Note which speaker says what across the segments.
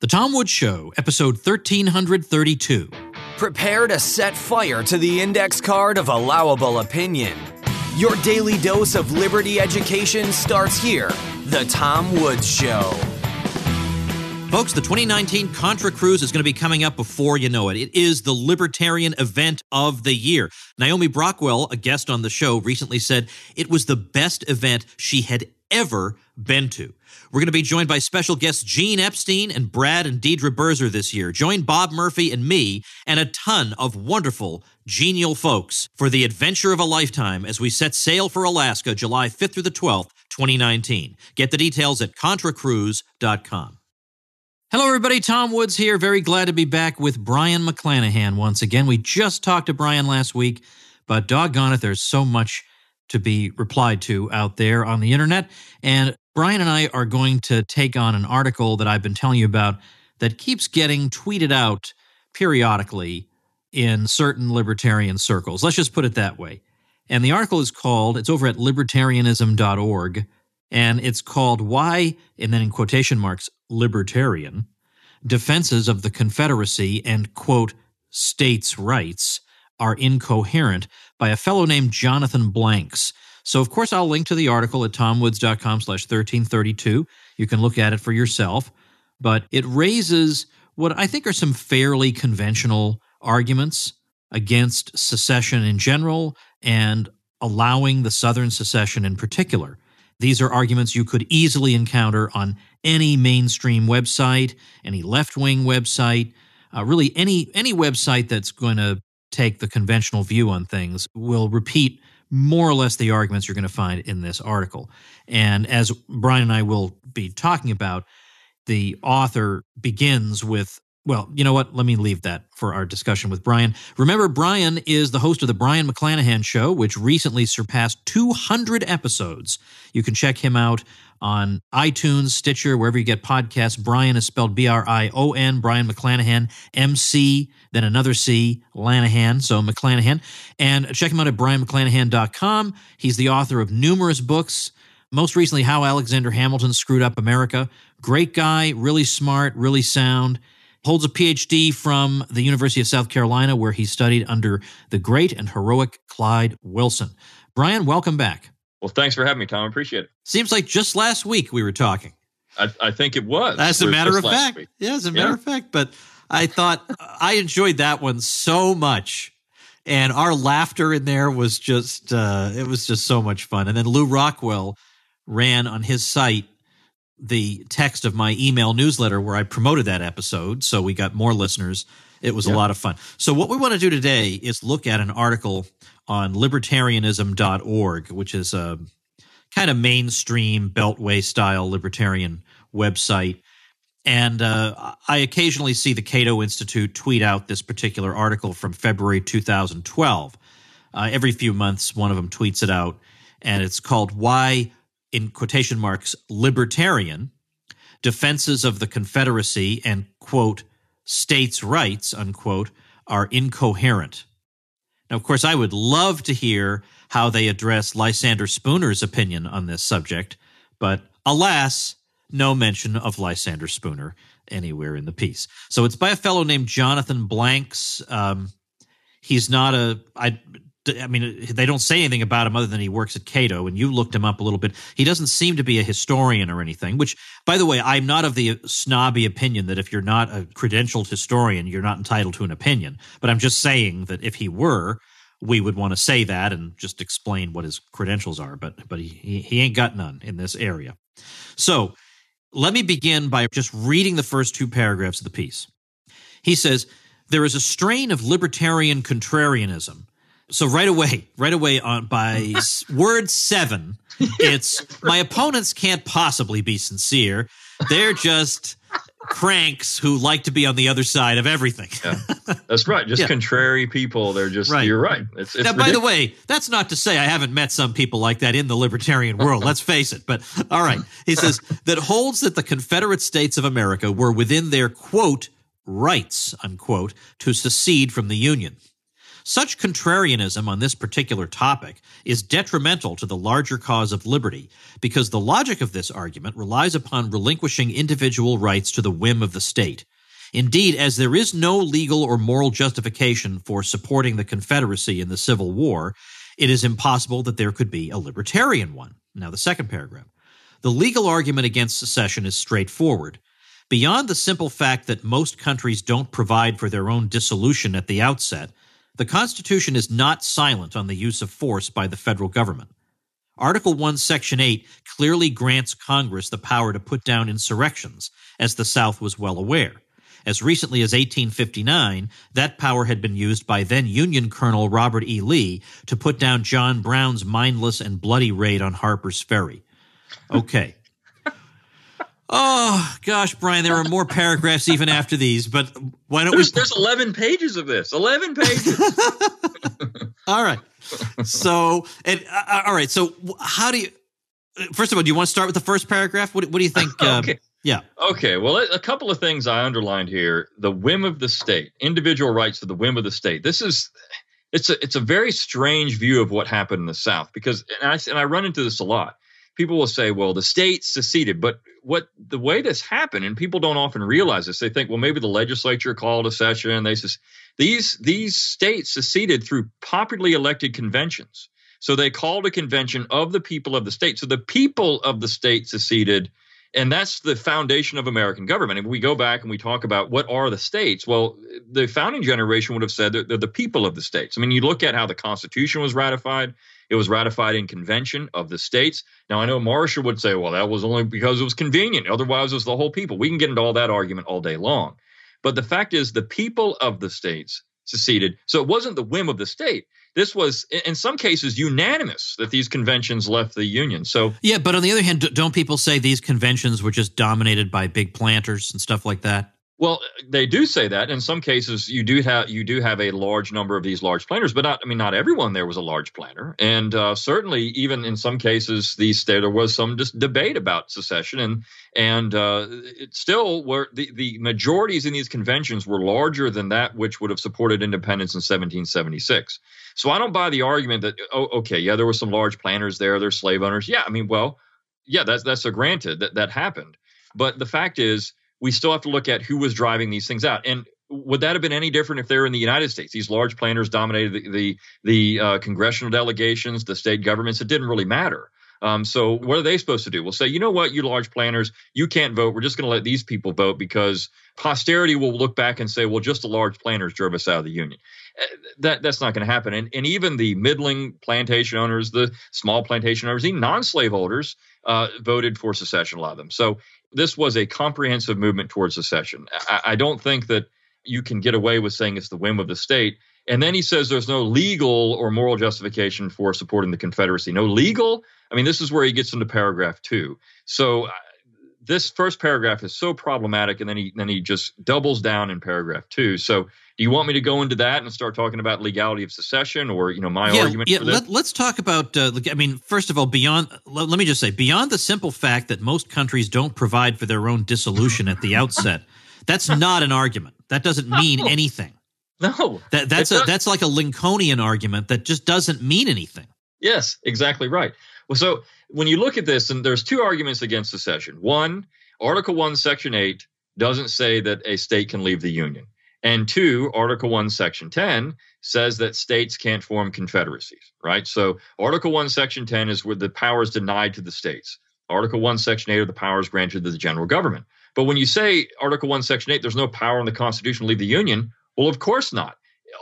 Speaker 1: The Tom Woods Show, episode 1332.
Speaker 2: Prepare to set fire to the index card of allowable opinion. Your daily dose of liberty education starts here. The Tom Woods Show.
Speaker 1: Folks, the 2019 Contra Cruise is going to be coming up before you know it. It is the libertarian event of the year. Naomi Brockwell, a guest on the show, recently said it was the best event she had ever been to. We're going to be joined by special guests Gene Epstein and Brad and Deidre Birzer this year. Join Bob Murphy and me and a ton of wonderful, genial folks for the adventure of a lifetime as we set sail for Alaska July 5th through the 12th, 2019. Get the details at contracruise.com. Hello, everybody. Tom Woods here. Very glad to be back with Brion McClanahan once again. We just talked to Brion last week, but doggone it, there's so much to be replied to out there on the internet. And Brion and I are going to take on an article that I've been telling you about that keeps getting tweeted out periodically in certain libertarian circles. Let's just put it that way. And the article is called, it's over at libertarianism.org, and it's called Why, and then in quotation marks, Libertarian, Defenses of the Confederacy and, quote, States' Rights are Incoherent by a fellow named Jonathan Blanks. So, of course, I'll link to the article at tomwoods.com slash 1332. You can look at it for yourself. But it raises what I think are some fairly conventional arguments against secession in general and allowing the Southern secession in particular. These are arguments you could easily encounter on any mainstream website, any left wing website, uh, really any any website that's going to take the conventional view on things will repeat more or less the arguments you're going to find in this article. And as Brion and I will be talking about, the author begins with well, you know what? Let me leave that for our discussion with Brion. Remember, Brion is the host of the Brion McClanahan Show, which recently surpassed 200 episodes. You can check him out on iTunes, Stitcher, wherever you get podcasts. Brion is spelled B R I O N, Brion McClanahan, M C, then another C, Lanahan, so McClanahan. And check him out at brionmcclanahan.com. He's the author of numerous books, most recently, How Alexander Hamilton Screwed Up America. Great guy, really smart, really sound holds a PhD from the University of South Carolina, where he studied under the great and heroic Clyde Wilson. Brion, welcome back.
Speaker 3: Well, thanks for having me, Tom. I appreciate it.
Speaker 1: Seems like just last week we were talking.
Speaker 3: I, I think it was.
Speaker 1: As a matter of fact. Week. Yeah, as a matter yeah. of fact. But I thought I enjoyed that one so much. And our laughter in there was just, uh, it was just so much fun. And then Lew Rockwell ran on his site the text of my email newsletter where I promoted that episode. So we got more listeners. It was a lot of fun. So, what we want to do today is look at an article on libertarianism.org, which is a kind of mainstream Beltway style libertarian website. And uh, I occasionally see the Cato Institute tweet out this particular article from February 2012. Uh, every few months, one of them tweets it out, and it's called Why in quotation marks, libertarian defenses of the Confederacy and, quote, states' rights, unquote, are incoherent. Now, of course, I would love to hear how they address Lysander Spooner's opinion on this subject, but alas, no mention of Lysander Spooner anywhere in the piece. So it's by a fellow named Jonathan Blanks. Um, he's not a. I I mean, they don't say anything about him other than he works at Cato, and you looked him up a little bit. He doesn't seem to be a historian or anything, which, by the way, I'm not of the snobby opinion that if you're not a credentialed historian, you're not entitled to an opinion. But I'm just saying that if he were, we would want to say that and just explain what his credentials are. But, but he, he ain't got none in this area. So let me begin by just reading the first two paragraphs of the piece. He says, There is a strain of libertarian contrarianism so right away, right away on by word seven, it's my opponents can't possibly be sincere. They're just cranks who like to be on the other side of everything.
Speaker 3: yeah, that's right. Just yeah. contrary people. They're just. Right. You're right. It's, it's
Speaker 1: now, by the way, that's not to say I haven't met some people like that in the libertarian world. let's face it. But all right, he says that holds that the Confederate States of America were within their quote rights unquote to secede from the Union. Such contrarianism on this particular topic is detrimental to the larger cause of liberty because the logic of this argument relies upon relinquishing individual rights to the whim of the state. Indeed, as there is no legal or moral justification for supporting the Confederacy in the Civil War, it is impossible that there could be a libertarian one. Now, the second paragraph. The legal argument against secession is straightforward. Beyond the simple fact that most countries don't provide for their own dissolution at the outset, the Constitution is not silent on the use of force by the federal government. Article 1, Section 8 clearly grants Congress the power to put down insurrections, as the South was well aware. As recently as 1859, that power had been used by then Union Colonel Robert E. Lee to put down John Brown's mindless and bloody raid on Harper's Ferry. Okay. Oh gosh, Brion, there are more paragraphs even after these, but why don't
Speaker 3: there's,
Speaker 1: we?
Speaker 3: There's 11 pages of this. 11 pages.
Speaker 1: all right. So, and uh, uh, all right. So, how do you? First of all, do you want to start with the first paragraph? What, what do you think?
Speaker 3: Okay.
Speaker 1: Yeah.
Speaker 3: Okay. Well, a couple of things I underlined here: the whim of the state, individual rights to the whim of the state. This is it's a it's a very strange view of what happened in the South because and I and I run into this a lot. People will say, "Well, the state seceded," but what the way this happened, and people don't often realize this. They think, "Well, maybe the legislature called a session." They says these these states seceded through popularly elected conventions. So they called a convention of the people of the state. So the people of the state seceded and that's the foundation of American government. And we go back and we talk about what are the states. Well, the founding generation would have said that they're the people of the states. I mean, you look at how the Constitution was ratified. It was ratified in convention of the states. Now, I know Marshall would say, well, that was only because it was convenient. Otherwise, it was the whole people. We can get into all that argument all day long. But the fact is, the people of the states seceded. So it wasn't the whim of the state this was in some cases unanimous that these conventions left the union. So
Speaker 1: yeah, but on the other hand, don't people say these conventions were just dominated by big planters and stuff like that?
Speaker 3: Well, they do say that. In some cases, you do have you do have a large number of these large planters, but not. I mean, not everyone there was a large planter, and uh, certainly, even in some cases, these there was some just debate about secession, and and uh, it still were the the majorities in these conventions were larger than that which would have supported independence in 1776. So I don't buy the argument that oh, okay, yeah, there were some large planters there, there's slave owners. Yeah, I mean, well, yeah, that's that's a granted that that happened, but the fact is we still have to look at who was driving these things out. And would that have been any different if they were in the United States? These large planters dominated the the, the uh, congressional delegations, the state governments. It didn't really matter. Um, so what are they supposed to do? We'll say, you know what, you large planters, you can't vote. We're just going to let these people vote because posterity will look back and say, well, just the large planters drove us out of the union. Uh, that that's not going to happen. And and even the middling plantation owners, the small plantation owners, even non-slaveholders uh, voted for secession. A lot of them. So this was a comprehensive movement towards secession. I, I don't think that you can get away with saying it's the whim of the state. And then he says there's no legal or moral justification for supporting the Confederacy. No legal. I mean, this is where he gets into paragraph two. So this first paragraph is so problematic, and then he then he just doubles down in paragraph two. So do you want me to go into that and start talking about legality of secession, or you know my
Speaker 1: yeah,
Speaker 3: argument?
Speaker 1: Yeah, let, us talk about. Uh, I mean, first of all, beyond let, let, me just say, beyond the simple fact that most countries don't provide for their own dissolution at the outset, that's not an argument. That doesn't mean anything.
Speaker 3: No,
Speaker 1: that, that's a that's like a Lincolnian argument that just doesn't mean anything.
Speaker 3: Yes, exactly right. Well, so when you look at this, and there's two arguments against secession. One, Article One, Section Eight doesn't say that a state can leave the union. And two, Article 1, Section 10 says that states can't form confederacies, right? So Article 1, Section 10 is where the powers denied to the states. Article 1, Section 8 are the powers granted to the general government. But when you say Article 1, Section 8, there's no power in the Constitution to leave the Union, well, of course not,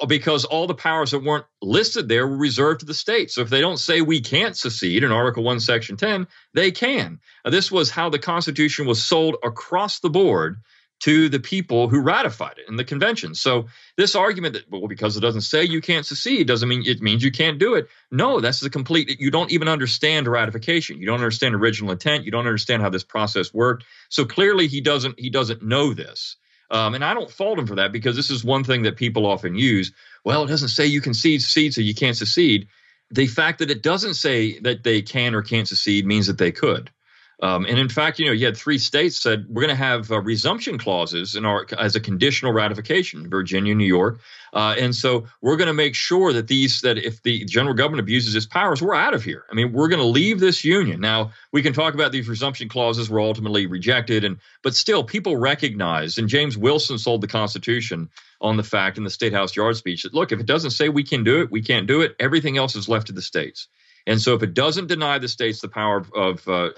Speaker 3: because all the powers that weren't listed there were reserved to the states. So if they don't say we can't secede in Article 1, Section 10, they can. Now, this was how the Constitution was sold across the board to the people who ratified it in the convention. So this argument that well because it doesn't say you can't secede doesn't mean it means you can't do it. No, that's the complete you don't even understand ratification. You don't understand original intent, you don't understand how this process worked. So clearly he doesn't he doesn't know this. Um, and I don't fault him for that because this is one thing that people often use. Well, it doesn't say you can secede, so you can't secede. The fact that it doesn't say that they can or can't secede means that they could. Um, and in fact, you know, you had three states said we're going to have uh, resumption clauses in our as a conditional ratification, Virginia, New York, uh, and so we're going to make sure that these that if the general government abuses its powers, we're out of here. I mean, we're going to leave this union. Now we can talk about these resumption clauses were ultimately rejected, and but still people recognize. And James Wilson sold the Constitution on the fact in the State House Yard speech that look, if it doesn't say we can do it, we can't do it. Everything else is left to the states. And so if it doesn't deny the states the power of, of uh,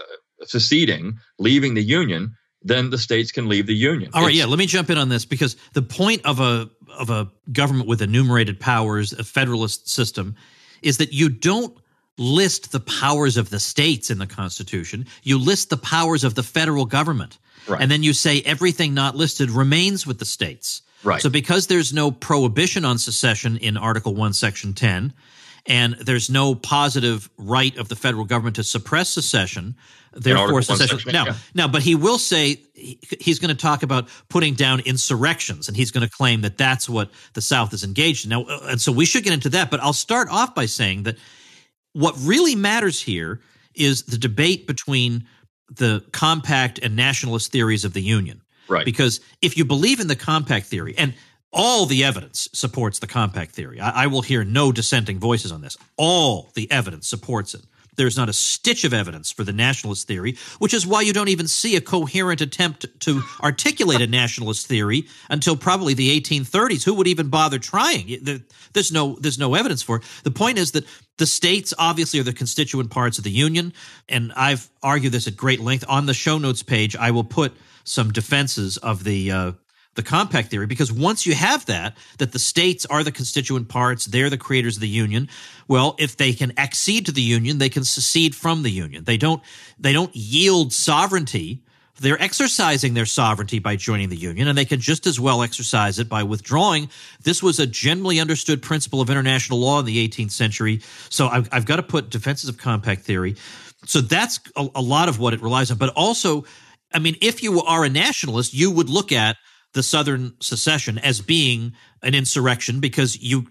Speaker 3: seceding, leaving the union, then the states can leave the union.
Speaker 1: All right, it's, yeah. Let me jump in on this because the point of a of a government with enumerated powers, a federalist system, is that you don't list the powers of the states in the Constitution. You list the powers of the federal government, right. and then you say everything not listed remains with the states.
Speaker 3: Right.
Speaker 1: So because there's no prohibition on secession in Article One, Section ten, and there's no positive right of the federal government to suppress secession therefore secession. Now, yeah. now, but he will say he's going to talk about putting down insurrections, and he's going to claim that that's what the South is engaged in now. Uh, and so we should get into that. But I'll start off by saying that what really matters here is the debate between the compact and nationalist theories of the Union.
Speaker 3: Right.
Speaker 1: Because if you believe in the compact theory, and all the evidence supports the compact theory. I, I, will hear no dissenting voices on this. All the evidence supports it. There's not a stitch of evidence for the nationalist theory, which is why you don't even see a coherent attempt to articulate a nationalist theory until probably the 1830s. Who would even bother trying? There's no there's no evidence for it. The point is that the states obviously are the constituent parts of the union, and I've argued this at great length on the show notes page. I will put some defenses of the uh, the compact theory because once you have that that the states are the constituent parts they're the creators of the union well if they can accede to the union they can secede from the union. They don't they don't yield sovereignty. They're exercising their sovereignty by joining the union and they can just as well exercise it by withdrawing. This was a generally understood principle of international law in the 18th century so i've, I've got to put defenses of compact theory. So that's a, a lot of what it relies on. But also i mean if you are a nationalist you would look at the Southern secession as being an insurrection because you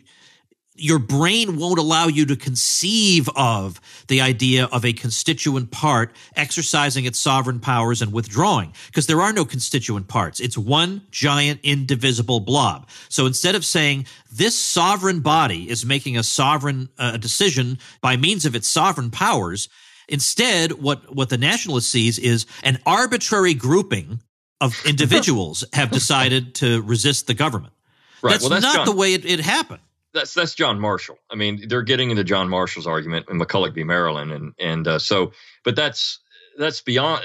Speaker 1: your brain won't allow you to conceive of the idea of a constituent part exercising its sovereign powers and withdrawing because there are no constituent parts. It's one giant indivisible blob. So instead of saying this sovereign body is making a sovereign uh, decision by means of its sovereign powers, instead what what the nationalist sees is an arbitrary grouping of individuals have decided to resist the government. Right. That's, well, that's not John, the way it, it, happened.
Speaker 3: That's that's John Marshall. I mean, they're getting into John Marshall's argument in McCulloch v. Maryland, and and uh, so, but that's that's beyond.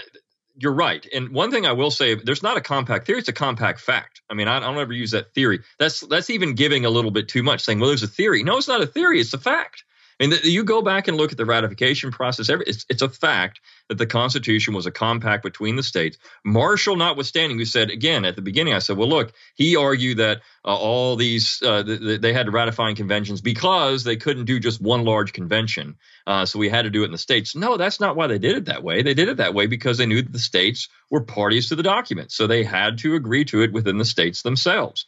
Speaker 3: You're right. And one thing I will say, there's not a compact theory; it's a compact fact. I mean, I, I don't ever use that theory. That's that's even giving a little bit too much, saying, "Well, there's a theory." No, it's not a theory; it's a fact. And the, you go back and look at the ratification process. Every, it's, it's a fact that the Constitution was a compact between the states. Marshall, notwithstanding, who said again at the beginning, I said, well, look, he argued that uh, all these uh, they had to ratifying conventions because they couldn't do just one large convention, uh, so we had to do it in the states. No, that's not why they did it that way. They did it that way because they knew that the states were parties to the document, so they had to agree to it within the states themselves.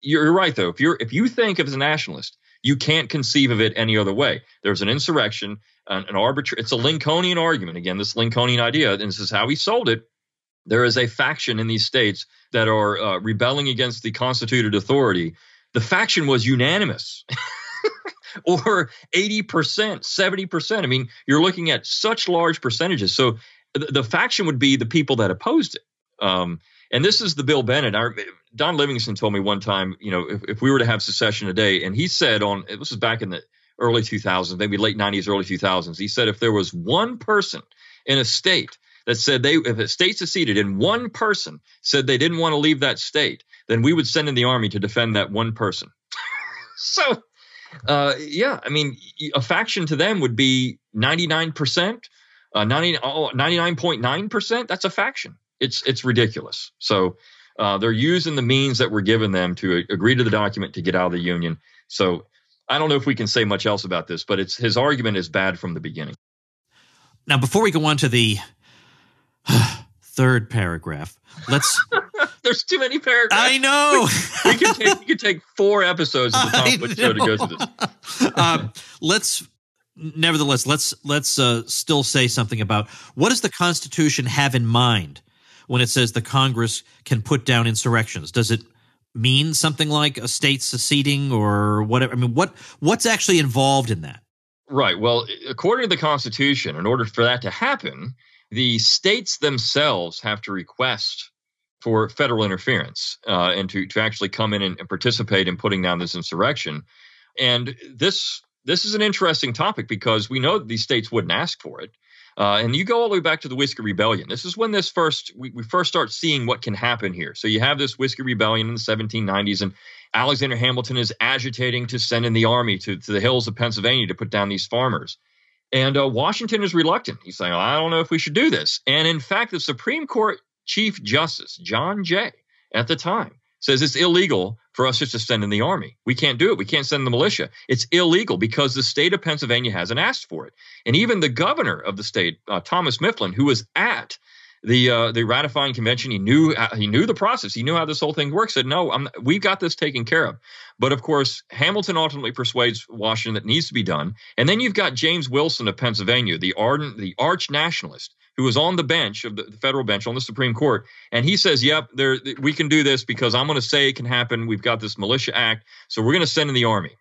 Speaker 3: You're right, though. If you're if you think of as a nationalist you can't conceive of it any other way. There's an insurrection, an, an arbitrary. It's a Lincolnian argument. Again, this Lincolnian idea, and this is how he sold it. There is a faction in these states that are uh, rebelling against the constituted authority. The faction was unanimous. or 80%, 70%. I mean, you're looking at such large percentages. So the, the faction would be the people that opposed it. Um, and this is the Bill Bennett. I, Don Livingston told me one time, you know, if, if we were to have secession today, and he said on this was back in the early 2000s, maybe late 90s, early 2000s, he said if there was one person in a state that said they if a state seceded and one person said they didn't want to leave that state, then we would send in the army to defend that one person. so, uh, yeah, I mean, a faction to them would be 99%, uh, 90, oh, 99.9%. That's a faction. It's it's ridiculous. So uh, they're using the means that were given them to agree to the document to get out of the union. So I don't know if we can say much else about this, but it's his argument is bad from the beginning.
Speaker 1: Now, before we go on to the third paragraph, let's.
Speaker 3: There's too many paragraphs.
Speaker 1: I know.
Speaker 3: we, we, could take we could take four episodes of the the show to go through this.
Speaker 1: um, let's nevertheless, let's let's uh, still say something about what does the Constitution have in mind when it says the Congress can put down insurrections? Does it mean something like a state seceding or whatever? I mean, what what's actually involved in that?
Speaker 3: Right. Well, according to the Constitution, in order for that to happen, the states themselves have to request for federal interference uh, and to, to actually come in and, and participate in putting down this insurrection. And this this is an interesting topic because we know these states wouldn't ask for it. Uh, and you go all the way back to the Whiskey Rebellion. This is when this first we, we first start seeing what can happen here. So you have this Whiskey Rebellion in the 1790s, and Alexander Hamilton is agitating to send in the army to, to the hills of Pennsylvania to put down these farmers. And uh, Washington is reluctant. He's saying, I don't know if we should do this. And in fact, the Supreme Court Chief Justice, John Jay, at the time, says it's illegal for us just to send in the army. We can't do it. We can't send the militia. It's illegal because the state of Pennsylvania hasn't asked for it. And even the governor of the state, uh, Thomas Mifflin, who was at the uh, the ratifying convention, he knew uh, he knew the process. He knew how this whole thing works. Said no, I'm, we've got this taken care of. But of course, Hamilton ultimately persuades Washington that needs to be done. And then you've got James Wilson of Pennsylvania, the ardent, the arch nationalist, who was on the bench of the, the, federal bench on the Supreme Court, and he says, "Yep, there we can do this because I'm going to say it can happen. We've got this militia act, so we're going to send in the army."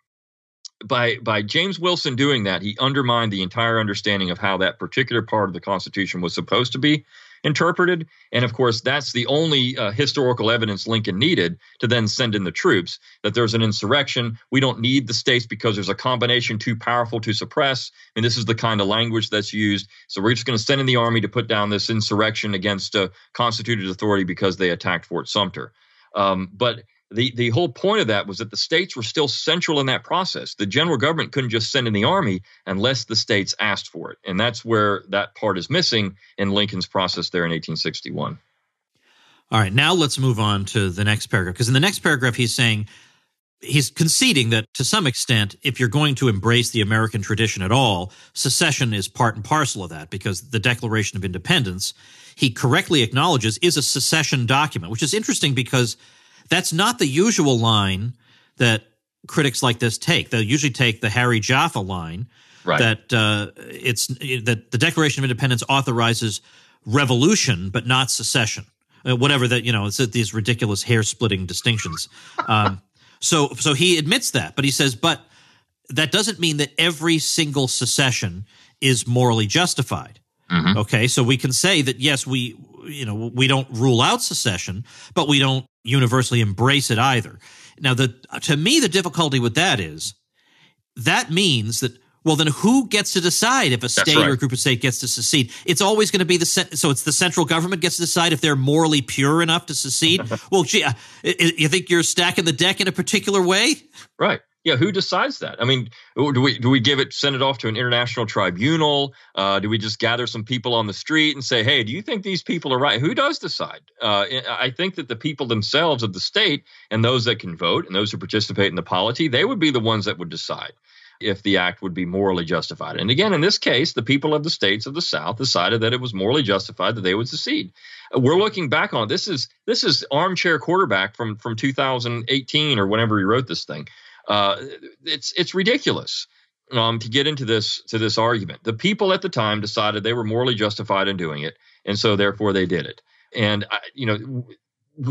Speaker 3: By by James Wilson doing that, he undermined the entire understanding of how that particular part of the Constitution was supposed to be interpreted. And of course, that's the only uh, historical evidence Lincoln needed to then send in the troops that there's an insurrection. We don't need the states because there's a combination too powerful to suppress. And this is the kind of language that's used. So we're just going to send in the army to put down this insurrection against a constituted authority because they attacked Fort Sumter. Um, but the the whole point of that was that the states were still central in that process. The general government couldn't just send in the army unless the states asked for it, and that's where that part is missing in Lincoln's process there in 1861.
Speaker 1: All right, now let's move on to the next paragraph because in the next paragraph he's saying he's conceding that to some extent, if you're going to embrace the American tradition at all, secession is part and parcel of that because the Declaration of Independence, he correctly acknowledges, is a secession document, which is interesting because that's not the usual line that critics like this take. They'll usually take the Harry Jaffa line right. that uh, it's that the Declaration of Independence authorizes revolution but not secession. Uh, whatever that you know, it's these ridiculous hair splitting distinctions. Um, so so he admits that, but he says, but that doesn't mean that every single secession is morally justified. Mm-hmm. Okay, so we can say that yes, we you know we don't rule out secession, but we don't universally embrace it either. Now, the to me, the difficulty with that is that means that well, then who gets to decide if a state right. or a group of states gets to secede? It's always going to be the so it's the central government gets to decide if they're morally pure enough to secede. well, gee, uh, you think you're stacking the deck in a particular way?
Speaker 3: Right. Yeah, who decides that? I mean, do we do we give it send it off to an international tribunal? Uh, do we just gather some people on the street and say, "Hey, do you think these people are right?" Who does decide? Uh, I think that the people themselves of the state and those that can vote and those who participate in the polity, they would be the ones that would decide if the act would be morally justified. And again, in this case, the people of the states of the South decided that it was morally justified that they would secede. Uh, we're looking back on this is this is armchair quarterback from from 2018 or whenever he wrote this thing. Uh, it's it's ridiculous um, to get into this to this argument. The people at the time decided they were morally justified in doing it, and so therefore they did it. And you know,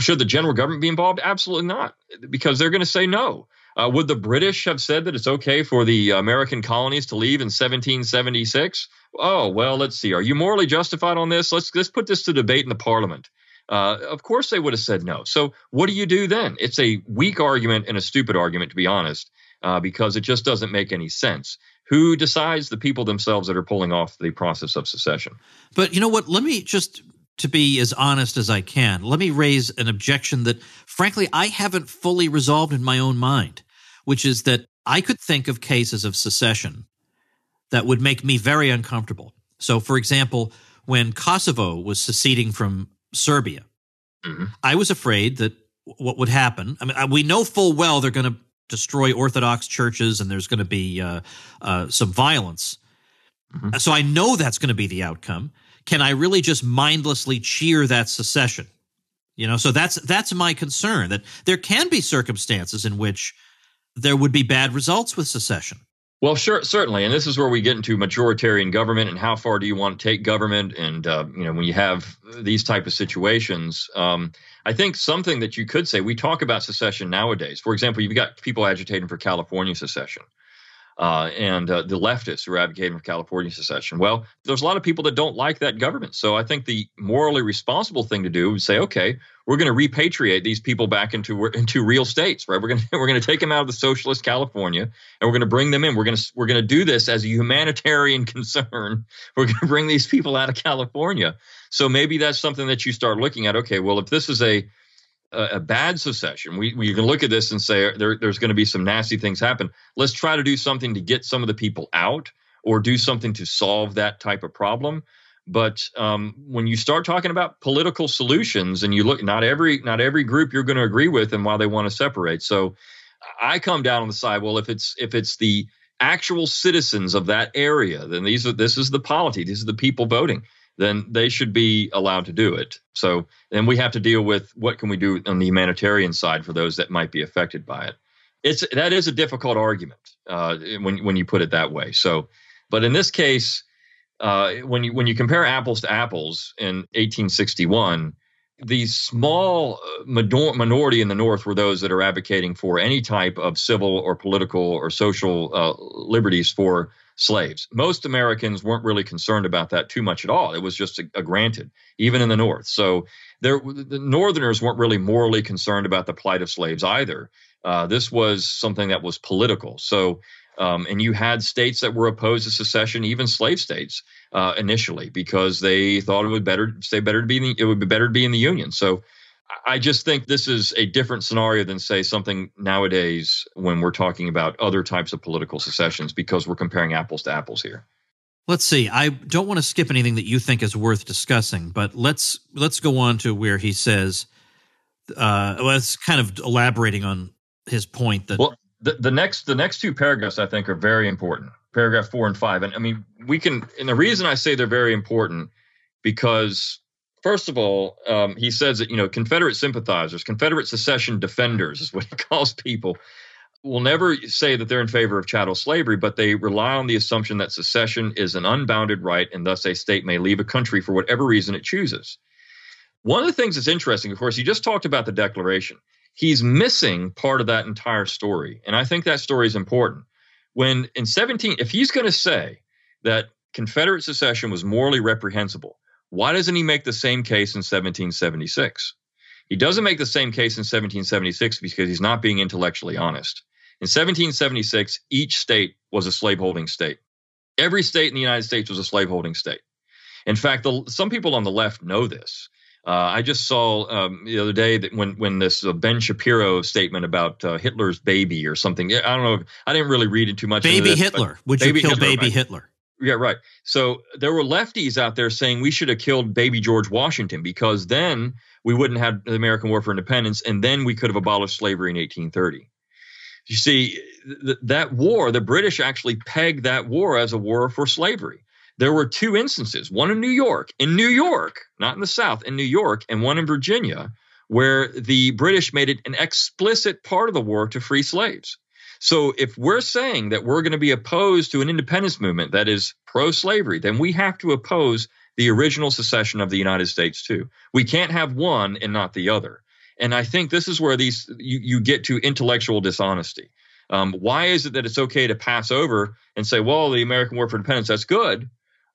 Speaker 3: should the general government be involved? Absolutely not, because they're going to say no. Uh, would the British have said that it's okay for the American colonies to leave in 1776? Oh well, let's see. Are you morally justified on this? Let's let's put this to debate in the Parliament. Uh, of course, they would have said no. So, what do you do then? It's a weak argument and a stupid argument, to be honest, uh, because it just doesn't make any sense. Who decides the people themselves that are pulling off the process of secession?
Speaker 1: But you know what? Let me just to be as honest as I can, let me raise an objection that, frankly, I haven't fully resolved in my own mind, which is that I could think of cases of secession that would make me very uncomfortable. So, for example, when Kosovo was seceding from Serbia. Mm-hmm. I was afraid that what would happen. I mean, we know full well they're going to destroy Orthodox churches and there's going to be uh, uh, some violence. Mm-hmm. So I know that's going to be the outcome. Can I really just mindlessly cheer that secession? You know, so that's that's my concern that there can be circumstances in which there would be bad results with secession.
Speaker 3: Well, sure, certainly, and this is where we get into majoritarian government and how far do you want to take government, and uh, you know when you have these type of situations, um, I think something that you could say we talk about secession nowadays. For example, you've got people agitating for California secession uh, and uh, the leftists who are advocating for California secession. Well, there's a lot of people that don't like that government. So I think the morally responsible thing to do is say, okay, we're going to repatriate these people back into into real states, right? We're going to we're going to take them out of the socialist California and we're going to bring them in. We're going to we're going to do this as a humanitarian concern. We're going to bring these people out of California. So maybe that's something that you start looking at. Okay, well, if this is a a, bad secession. We, we can look at this and say there, there's going to be some nasty things happen. Let's try to do something to get some of the people out or do something to solve that type of problem. But um, when you start talking about political solutions and you look, not every not every group you're going to agree with and why they want to separate. So I come down on the side. Well, if it's if it's the actual citizens of that area, then these are this is the polity. These are the people voting then they should be allowed to do it. So then we have to deal with what can we do on the humanitarian side for those that might be affected by it. It's that is a difficult argument uh, when when you put it that way. So, but in this case, uh, when you when you compare apples to apples in 1861, the small uh, minority in the North were those that are advocating for any type of civil or political or social uh, liberties for slaves. Most Americans weren't really concerned about that too much at all. It was just a, a granted, even in the North. So there, the Northerners weren't really morally concerned about the plight of slaves either. Uh, this was something that was political. So, um, and you had states that were opposed to secession, even slave states uh, initially, because they thought it would better stay better to be in the, it would be better to be in the Union. So I just think this is a different scenario than, say, something nowadays when we're talking about other types of political secessions because we're comparing apples to apples here.
Speaker 1: Let's see. I don't want to skip anything that you think is worth discussing, but let's let's go on to where he says, uh, well, it's kind of elaborating on his point that.
Speaker 3: Well, the, the next the next two paragraphs I think are very important. Paragraph four and five, and I mean we can. And the reason I say they're very important because First of all, um, he says that you know Confederate sympathizers, Confederate secession defenders is what he calls people, will never say that they're in favor of chattel slavery, but they rely on the assumption that secession is an unbounded right, and thus a state may leave a country for whatever reason it chooses. One of the things that's interesting, of course, he just talked about the Declaration. He's missing part of that entire story, and I think that story is important. When in 17, if he's going to say that Confederate secession was morally reprehensible, why doesn't he make the same case in 1776? He doesn't make the same case in 1776 because he's not being intellectually honest. In 1776, each state was a slaveholding state. Every state in the United States was a slaveholding state. In fact, the, some people on the left know this. Uh, I just saw um, the other day that when when this uh, Ben Shapiro statement about uh, Hitler's baby or something. I don't know. I didn't really read it too much.
Speaker 1: Baby
Speaker 3: this,
Speaker 1: Hitler. Would you kill Hitler, baby right? Hitler?
Speaker 3: Yeah, right. So there were lefties out there saying we should have killed baby George Washington because then we wouldn't have the American War for Independence and then we could have abolished slavery in 1830. You see, th- that war, the British actually pegged that war as a war for slavery. There were two instances, one in New York, in New York, not in the South, in New York, and one in Virginia, where the British made it an explicit part of the war to free slaves. So if we're saying that we're going to be opposed to an independence movement that is pro slavery, then we have to oppose the original secession of the United States too. We can't have one and not the other. And I think this is where these you, you get to intellectual dishonesty. Um, why is it that it's okay to pass over and say, well, the American War for Independence, that's good,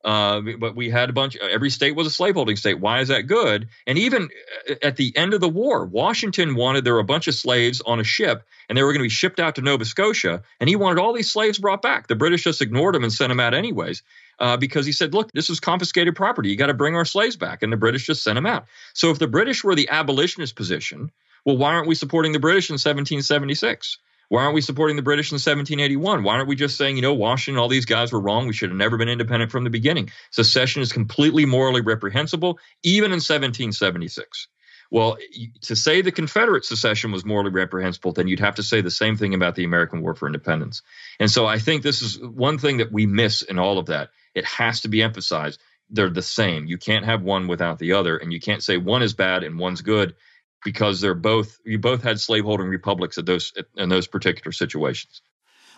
Speaker 3: uh, but we had a bunch. Every state was a slaveholding state. Why is that good? And even uh, at the end of the war, Washington wanted there were a bunch of slaves on a ship, and they were going to be shipped out to Nova Scotia. And he wanted all these slaves brought back. The British just ignored him and sent them out anyways, uh, because he said, "Look, this is confiscated property. You got to bring our slaves back." And the British just sent them out. So if the British were the abolitionist position, well, why aren't we supporting the British in 1776? Why aren't we supporting the British in 1781? Why aren't we just saying, you know, Washington, all these guys were wrong. We should have never been independent from the beginning. Secession is completely morally reprehensible, even in 1776. Well, to say the Confederate secession was morally reprehensible, then you'd have to say the same thing about the American War for Independence. And so I think this is one thing that we miss in all of that. It has to be emphasized. They're the same. You can't have one without the other, and you can't say one is bad and one's good because they're both you both had slaveholding republics at those in those particular situations.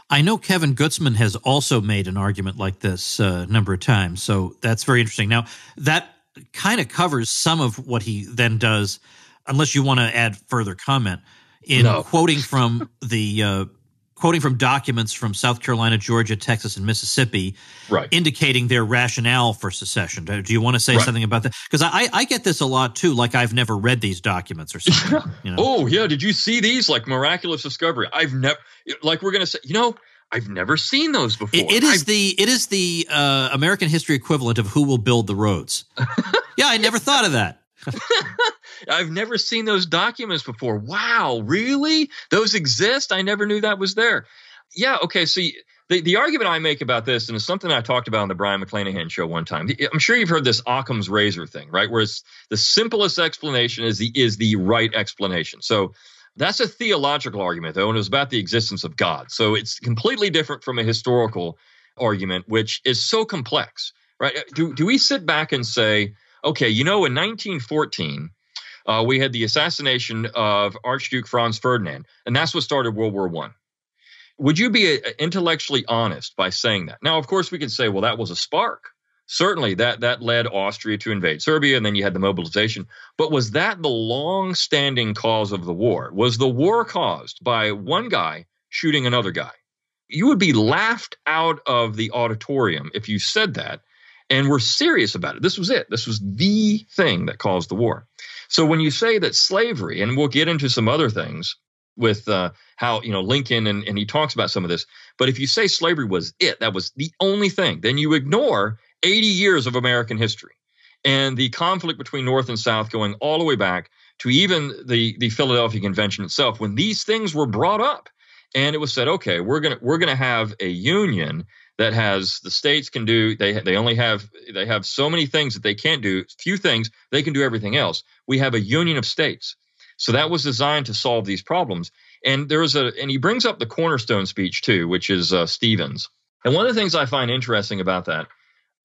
Speaker 1: I know Kevin Gutzman has also made an argument like this uh, a number of times. So that's very interesting. Now, that kind of covers some of what he then does, unless you want to add further comment in no. quoting from the uh, quoting from documents from South Carolina, Georgia, Texas, and Mississippi,
Speaker 3: right.
Speaker 1: indicating their rationale for secession. Do you want to say right. something about that? Because I, I get this a lot too. Like I've never read these documents or something. You know?
Speaker 3: oh yeah, did you see these? Like miraculous discovery. I've never. Like we're gonna say, you know. I've never seen those before.
Speaker 1: it, it is I've, the it is the uh, American history equivalent of who will build the roads. yeah, I never thought of that.
Speaker 3: I've never seen those documents before. Wow, really? Those exist? I never knew that was there. Yeah, okay. See, the, the argument I make about this, and it's something I talked about on the Brion McClanahan show one time. I'm sure you've heard this Occam's razor thing, right? Where it's the simplest explanation is the is the right explanation. So that's a theological argument, though, and it was about the existence of God. So it's completely different from a historical argument, which is so complex, right? Uh, do, do we sit back and say, okay, you know, in 1914, uh, we had the assassination of Archduke Franz Ferdinand, and that's what started World War One. Would you be uh, intellectually honest by saying that? Now, of course, we can say, well, that was a spark. Certainly, that that led Austria to invade Serbia, and then you had the mobilization. But was that the long-standing cause of the war? Was the war caused by one guy shooting another guy? You would be laughed out of the auditorium if you said that and we were serious about it. This was it. This was the thing that caused the war. So when you say that slavery, and we'll get into some other things with uh, how you know Lincoln and, and he talks about some of this, but if you say slavery was it, that was the only thing, then you ignore 80 years of American history and the conflict between North and South going all the way back to even the the Philadelphia Convention itself. When these things were brought up, and it was said, okay, we're gonna we're gonna have a union that has the states can do they they only have they have so many things that they can't do few things they can do everything else. We have a union of states. So that was designed to solve these problems. And there's a and he brings up the cornerstone speech too which is uh, Stephens. And one of the things i find interesting about that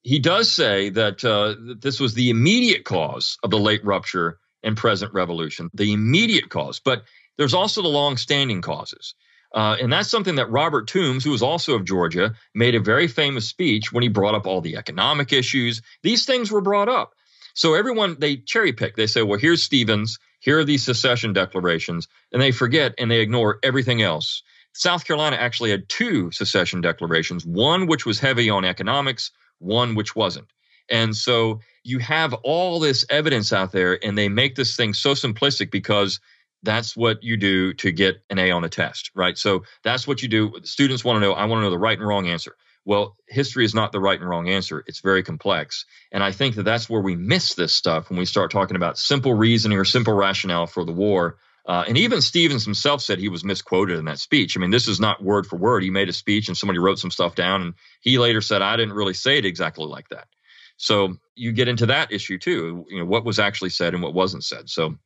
Speaker 3: he does say that, uh, that this was the immediate cause of the late rupture and present revolution the immediate cause. But there's also the long-standing causes uh, and that's something that Robert Toombs, who was also of Georgia, made a very famous speech when he brought up all the economic issues. These things were brought up. So everyone, they cherry pick. They say, well, here's Stephens, here are these secession declarations, and they forget and they ignore everything else. South Carolina actually had two secession declarations, one which was heavy on economics, one which wasn't. And so you have all this evidence out there, and they make this thing so simplistic because that's what you do to get an A on a test, right? So that's what you do. Students want to know, I want to know the right and wrong answer. Well, history is not the right and wrong answer. It's very complex. And I think that that's where we miss this stuff when we start talking about simple reasoning or simple rationale for the war. Uh, and even Stephens himself said he was misquoted in that speech. I mean, this is not word for word. He made a speech and somebody wrote some stuff down, and he later said, I didn't really say it exactly like that. So you get into that issue too. You know, what was actually said and what wasn't said. So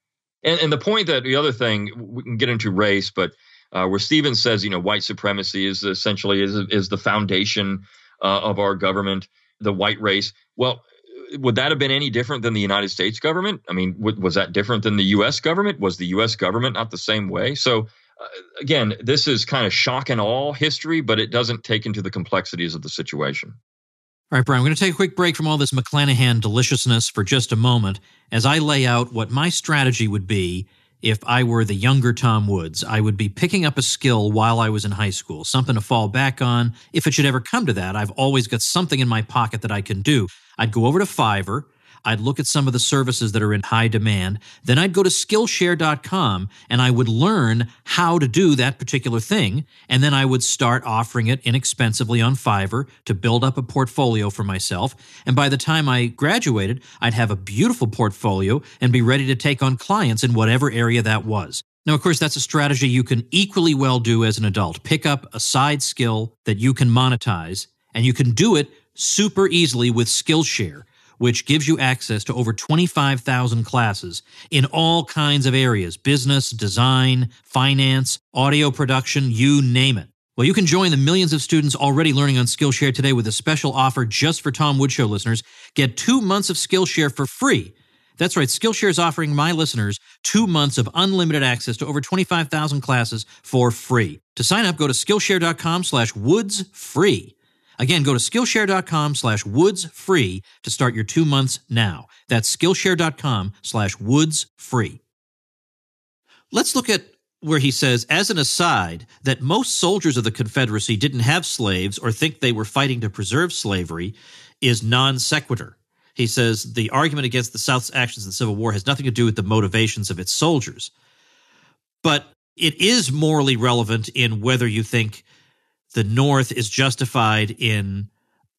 Speaker 3: and, and the point that the other thing we can get into race, but uh, where Stephens says, you know, white supremacy is essentially is is the foundation uh, of our government, the white race. Well, would that have been any different than the United States government? I mean, w- was that different than the U.S. government? Was the U.S. government not the same way? So, uh, again, this is kind of shock and all history, but it doesn't take into the complexities of the situation.
Speaker 1: All right, Brion, I'm going to take a quick break from all this McClanahan deliciousness for just a moment as I lay out what my strategy would be if I were the younger Tom Woods. I would be picking up a skill while I was in high school, something to fall back on. If it should ever come to that, I've always got something in my pocket that I can do. I'd go over to Fiverr. I'd look at some of the services that are in high demand. Then I'd go to Skillshare.com and I would learn how to do that particular thing. And then I would start offering it inexpensively on Fiverr to build up a portfolio for myself. And by the time I graduated, I'd have a beautiful portfolio and be ready to take on clients in whatever area that was. Now, of course, that's a strategy you can equally well do as an adult. Pick up a side skill that you can monetize, and you can do it super easily with Skillshare which gives you access to over 25,000 classes in all kinds of areas business, design, finance, audio production, you name it. Well, you can join the millions of students already learning on Skillshare today with a special offer just for Tom Woods Show listeners. Get two months of Skillshare for free That's right. Skillshare is offering my listeners two months of unlimited access to over 25,000 classes for free. To sign up, go to Skillshare.com slash Woods free. Again, go to Skillshare.com slash Woods free to start your two months now. That's Skillshare.com slash Woods free. Let's look at where he says, as an aside, that most soldiers of the Confederacy didn't have slaves or think they were fighting to preserve slavery is non sequitur. He says the argument against the South's actions in the Civil War has nothing to do with the motivations of its soldiers. But it is morally relevant in whether you think the North is justified in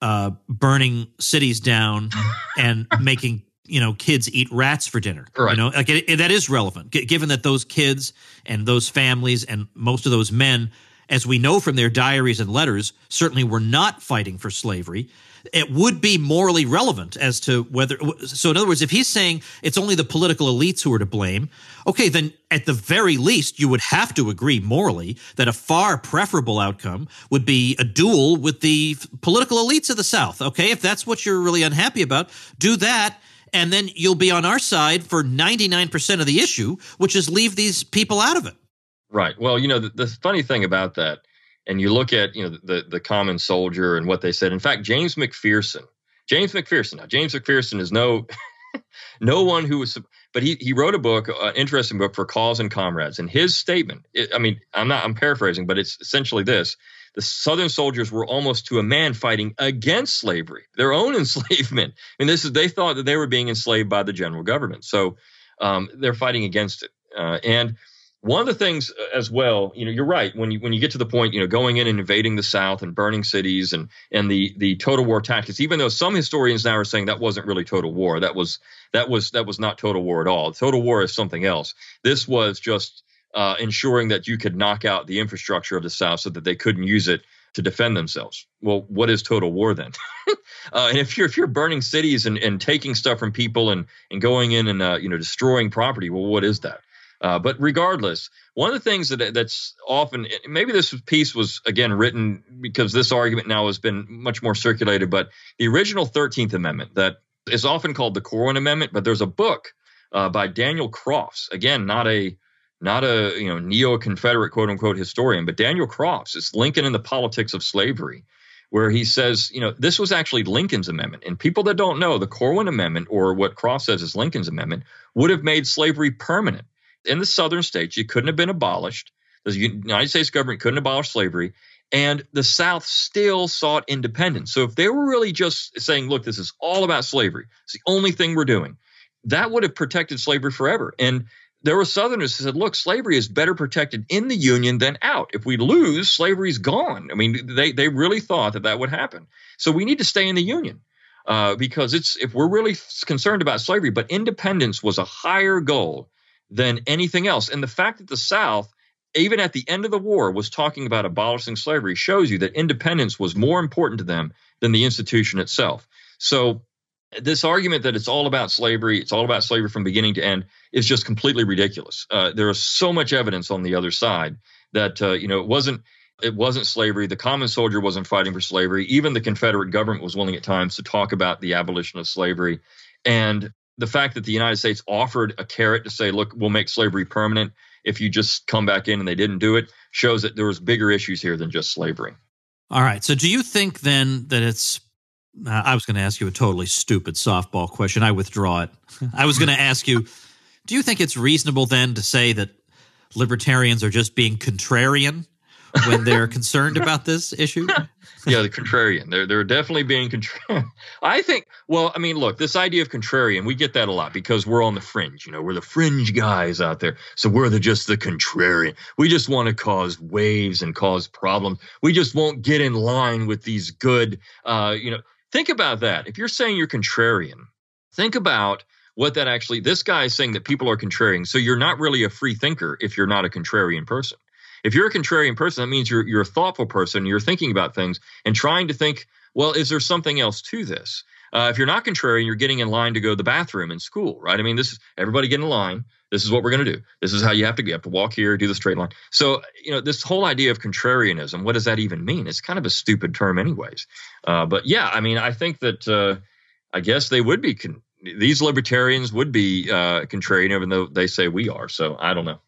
Speaker 1: uh, burning cities down and making you know kids eat rats for dinner.
Speaker 3: Right.
Speaker 1: You know, like it, it, that is relevant, G- given that those kids and those families and most of those men, as we know from their diaries and letters, certainly were not fighting for slavery it would be morally relevant as to whether. So, in other words, if he's saying it's only the political elites who are to blame, okay, then at the very least, you would have to agree morally that a far preferable outcome would be a duel with the political elites of the South. Okay, if that's what you're really unhappy about, do that. And then you'll be on our side for 99% of the issue, which is leave these people out of it.
Speaker 3: Right. Well, you know, the, the funny thing about that and you look at you know the the common soldier and what they said. In fact, James McPherson, James McPherson. Now, James McPherson is no no one who was, but he he wrote a book, an uh, interesting book for Cause and Comrades. And his statement, it, I mean, I'm not I'm paraphrasing, but it's essentially this: the Southern soldiers were almost to a man fighting against slavery, their own enslavement. And this is they thought that they were being enslaved by the general government, so um, they're fighting against it. Uh, and one of the things uh, as well, you know, you're right. When you when you get to the point, you know, going in and invading the South and burning cities and and the the total war tactics, even though some historians now are saying that wasn't really total war, that was that was that was not total war at all. Total war is something else. This was just uh, ensuring that you could knock out the infrastructure of the South so that they couldn't use it to defend themselves. Well, what is total war then? uh, and if you're if you're burning cities and, and taking stuff from people and and going in and uh, you know destroying property, well, what is that? Uh, but regardless, one of the things that that's often maybe this piece was again written because this argument now has been much more circulated. But the original Thirteenth Amendment that is often called the Corwin Amendment, but there's a book uh, by Daniel Crofts. Again, not a not a you know neo-Confederate quote unquote historian, but Daniel Crofts. It's Lincoln and the Politics of Slavery, where he says you know this was actually Lincoln's amendment. And people that don't know the Corwin Amendment or what Crofts says is Lincoln's amendment would have made slavery permanent in the southern states, you couldn't have been abolished. The United States government couldn't abolish slavery, and the South still sought independence. So if they were really just saying, look, this is all about slavery, it's the only thing we're doing, that would have protected slavery forever. And there were Southerners who said, look, slavery is better protected in the Union than out. If we lose, slavery's gone. I mean, they, they really thought that that would happen. So we need to stay in the Union. Uh, because it's if we're really concerned about slavery, but independence was a higher goal than anything else. And the fact that the South, even at the end of the war, was talking about abolishing slavery shows you that independence was more important to them than the institution itself. So, this argument that it's all about slavery, it's all about slavery from beginning to end, is just completely ridiculous. Uh, there is so much evidence on the other side that uh, you know it wasn't it wasn't slavery. The common soldier wasn't fighting for slavery. Even the Confederate government was willing at times to talk about the abolition of slavery. And the fact that the United States offered a carrot to say, look, we'll make slavery permanent if you just come back in and they didn't do it shows that there was bigger issues here than just slavery.
Speaker 1: All right. So do you think then that it's uh, I was going to ask you a totally stupid softball question. I withdraw it. I was going to ask you do you think it's reasonable then to say that libertarians are just being contrarian when they're concerned about this issue?
Speaker 3: Yeah, the contrarian. They're they're definitely being contrarian. I think. Well, I mean, look, this idea of contrarian, we get that a lot because we're on the fringe. You know, we're the fringe guys out there. So we're the just the contrarian. We just want to cause waves and cause problems. We just won't get in line with these good. Uh, you know, think about that. If you're saying you're contrarian, think about what that actually. This guy is saying that people are contrarian. So you're not really a free thinker if you're not a contrarian person. If you're a contrarian person, that means you're you're a thoughtful person. You're thinking about things and trying to think, well, is there something else to this? Uh, if you're not contrarian, you're getting in line to go to the bathroom in school, right? I mean, this is everybody get in line. This is what we're going to do. This is how you have to. You have to walk here, do the straight line. So, you know, this whole idea of contrarianism. What does that even mean? It's kind of a stupid term, anyways. Uh, but yeah, I mean, I think that uh, I guess they would be con- these libertarians would be uh, contrarian, even though they say we are. So I don't know.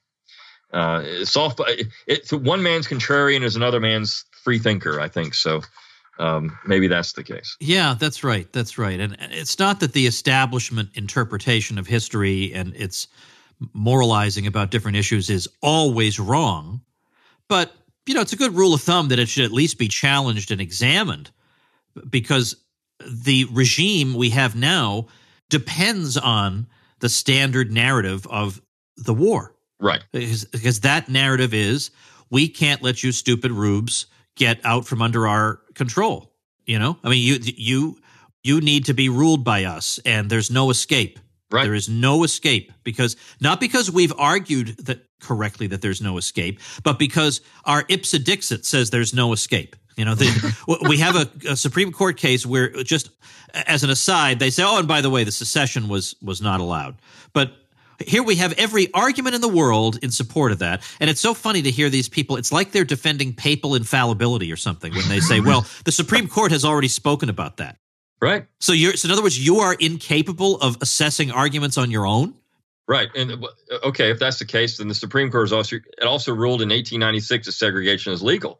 Speaker 3: Uh, soft, it's one man's contrarian is another man's free thinker. I think so. Um, maybe that's the case.
Speaker 1: Yeah, that's right. That's right. And it's not that the establishment interpretation of history and its moralizing about different issues is always wrong, but you know, it's a good rule of thumb that it should at least be challenged and examined because the regime we have now depends on the standard narrative of the war.
Speaker 3: Right.
Speaker 1: Because, because that narrative is we can't let you stupid rubes get out from under our control. You know, I mean, you you you need to be ruled by us, and there's no escape.
Speaker 3: Right.
Speaker 1: There is no escape because not because we've argued that correctly that there's no escape, but because our ipse dixit says there's no escape. You know, the, we have a, a, Supreme Court case where just as an aside, they say, "Oh, and by the way, the secession was was not allowed." But here we have every argument in the world in support of that, and it's so funny to hear these people. It's like they're defending papal infallibility or something when they say, "Well, the Supreme Court has already spoken about that."
Speaker 3: Right.
Speaker 1: So you're so in other words, you are incapable of assessing arguments on your own.
Speaker 3: Right, and uh, okay, if that's the case, then the Supreme Court has also it also ruled in 1896 that segregation is legal.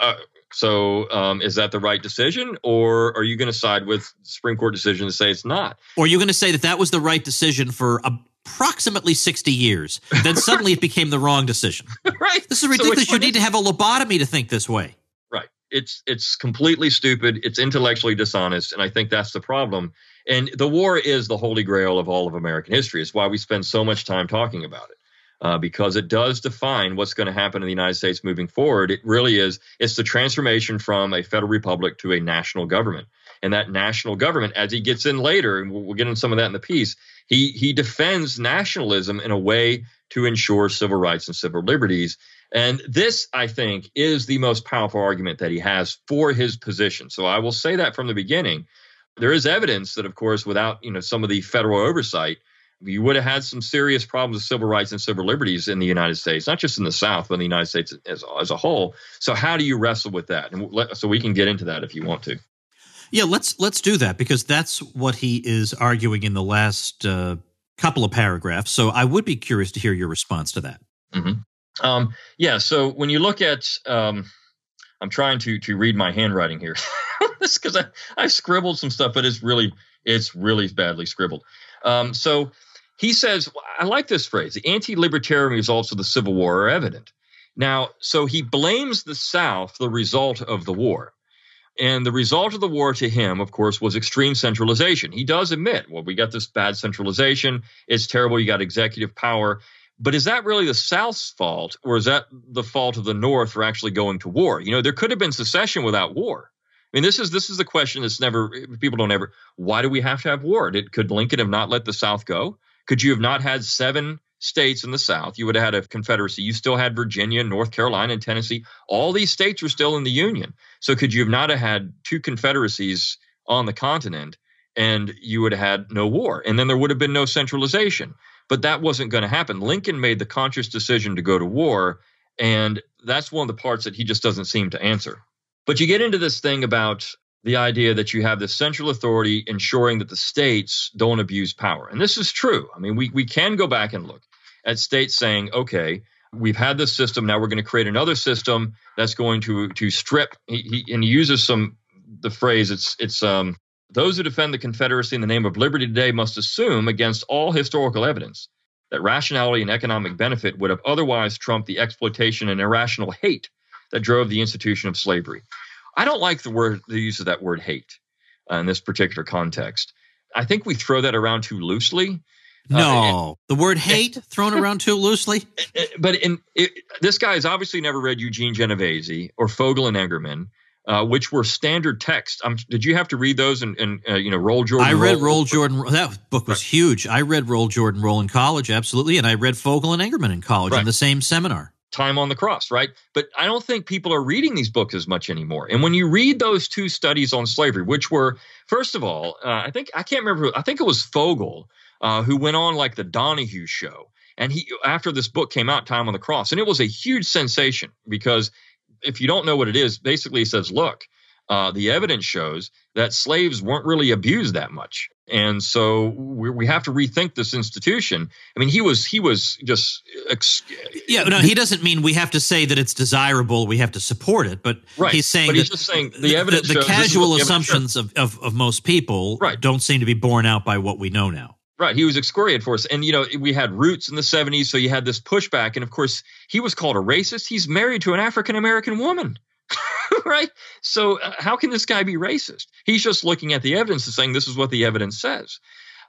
Speaker 3: Uh, so, um, is that the right decision, or are you going to side with Supreme Court decision to say it's not?
Speaker 1: Or are you going to say that that was the right decision for approximately 60 years? Then suddenly it became the wrong decision.
Speaker 3: right.
Speaker 1: This is ridiculous. So you need to have a lobotomy to think this way.
Speaker 3: Right. It's it's completely stupid. It's intellectually dishonest, and I think that's the problem. And the war is the holy grail of all of American history. It's why we spend so much time talking about it uh, because it does define what's going to happen in the United States moving forward. It really is. It's the transformation from a federal republic to a national government. And that national government, as he gets in later, and we'll, we'll get into some of that in the piece, he he defends nationalism in a way to ensure civil rights and civil liberties. And this, I think, is the most powerful argument that he has for his position. So I will say that from the beginning. There is evidence that, of course, without you know some of the federal oversight, you would have had some serious problems with civil rights and civil liberties in the United States, not just in the South, but in the United States as, as a whole. So, how do you wrestle with that? And let, so we can get into that if you want to.
Speaker 1: Yeah, let's let's do that because that's what he is arguing in the last uh, couple of paragraphs. So, I would be curious to hear your response to that.
Speaker 3: Mm-hmm. Um, yeah. So, when you look at, um, I'm trying to to read my handwriting here, because I I scribbled some stuff, but it's really it's really badly scribbled. Um, so he says, I like this phrase the anti libertarian results of the Civil War are evident. Now, so he blames the South the result of the war. And the result of the war to him, of course, was extreme centralization. He does admit, well, we got this bad centralization. It's terrible. You got executive power. But is that really the South's fault, or is that the fault of the North for actually going to war? You know, there could have been secession without war. I mean, this is this is the question that's never people don't ever. Why do we have to have war? Did, could Lincoln have not let the South go? Could you have not had seven states in the South? You would have had a Confederacy. You still had Virginia, North Carolina, and Tennessee. All these states were still in the Union. So could you have not have had two confederacies on the continent, and you would have had no war, and then there would have been no centralization. But that wasn't going to happen. Lincoln made the conscious decision to go to war, and that's one of the parts that he just doesn't seem to answer. But you get into this thing about the idea that you have this central authority ensuring that the states don't abuse power. And this is true. I mean, we, we can go back and look at states saying, okay, we've had this system, now we're going to create another system that's going to to strip he, he, and he uses some the phrase it's it's um those who defend the Confederacy in the name of liberty today must assume against all historical evidence that rationality and economic benefit would have otherwise trumped the exploitation and irrational hate that drove the institution of slavery. I don't like the word the use of that word hate uh, in this particular context. I think we throw that around too loosely.
Speaker 1: Uh, no, uh, the word hate thrown around too loosely.
Speaker 3: But in it, this guy has obviously never read Eugene Genovese or Fogel and Engerman, uh, which were standard text. Um, did you have to read those and, and uh, you know Roll Jordan?
Speaker 1: I read Roll, Roll Jordan. That book was right. huge. I read Roll Jordan Roll in college, absolutely, and I read Fogel and Engerman in college right. in the same seminar
Speaker 3: time on the cross, right? But I don't think people are reading these books as much anymore. And when you read those two studies on slavery, which were, first of all, uh, I think, I can't remember, I think it was Fogel uh, who went on like the Donahue show. And he, after this book came out, Time on the Cross, and it was a huge sensation because if you don't know what it is, basically he says, look, uh, the evidence shows that slaves weren't really abused that much. And so we, we have to rethink this institution. I mean, he was he was just ex-
Speaker 1: yeah. No, he doesn't mean we have to say that it's desirable. We have to support it, but
Speaker 3: right.
Speaker 1: he's saying
Speaker 3: but he's just saying the evidence.
Speaker 1: The, the casual
Speaker 3: the
Speaker 1: assumptions of, of, of most people
Speaker 3: right.
Speaker 1: don't seem to be borne out by what we know now.
Speaker 3: Right. He was excoriated for us. And, you know, we had roots in the 70s. So you had this pushback. And of course, he was called a racist. He's married to an African American woman. right? So uh, how can this guy be racist? He's just looking at the evidence and saying this is what the evidence says.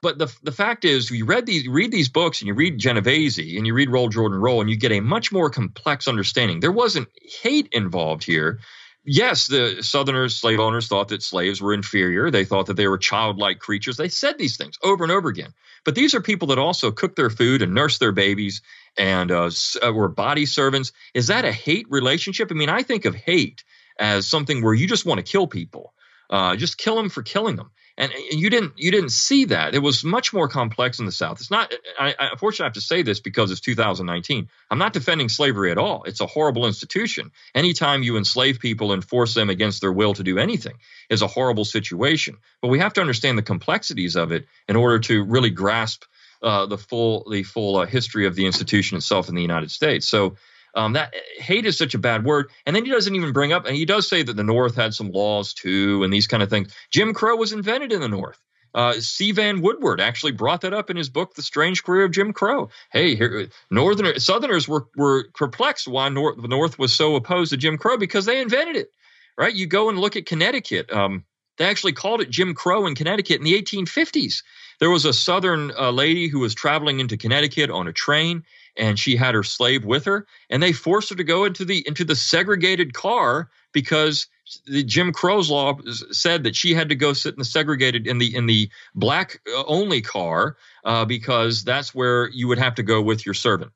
Speaker 3: But the the fact is, you read these you read these books and you read Genovese and you read Roll Jordan Roll and you get a much more complex understanding. There wasn't hate involved here. Yes, the Southerners, slave owners, thought that slaves were inferior. They thought that they were childlike creatures. They said these things over and over again. But these are people that also cooked their food and nursed their babies and uh, uh were body servants. Is that a hate relationship? I mean, I think of hate as something where you just want to kill people, uh, just kill them for killing them. And, and, you didn't you didn't see that. It was much more complex in the South. It's not. I, I unfortunately I have to say this because it's 2019. I'm not defending slavery at all. It's a horrible institution. Anytime you enslave people and force them against their will to do anything is a horrible situation. But we have to understand the complexities of it in order to really grasp uh, the full the full uh, history of the institution itself in the United States. So um, that hate is such a bad word. And then he doesn't even bring up, and he does say that the North had some laws too, and these kind of things. Jim Crow was invented in the North. Uh, C. Vann Woodward actually brought that up in his book, The Strange Career of Jim Crow. Hey, here, Northerners, Southerners were, were perplexed why the North was so opposed to Jim Crow because they invented it, right? You go and look at Connecticut. Um, they actually called it Jim Crow in Connecticut in the 1850s. There was a Southern uh, lady who was traveling into Connecticut on a train, and she had her slave with her and they forced her to go into the into the segregated car because the Jim Crow's law said that she had to go sit in the segregated in the in the black uh, only car uh, because that's where you would have to go with your servant.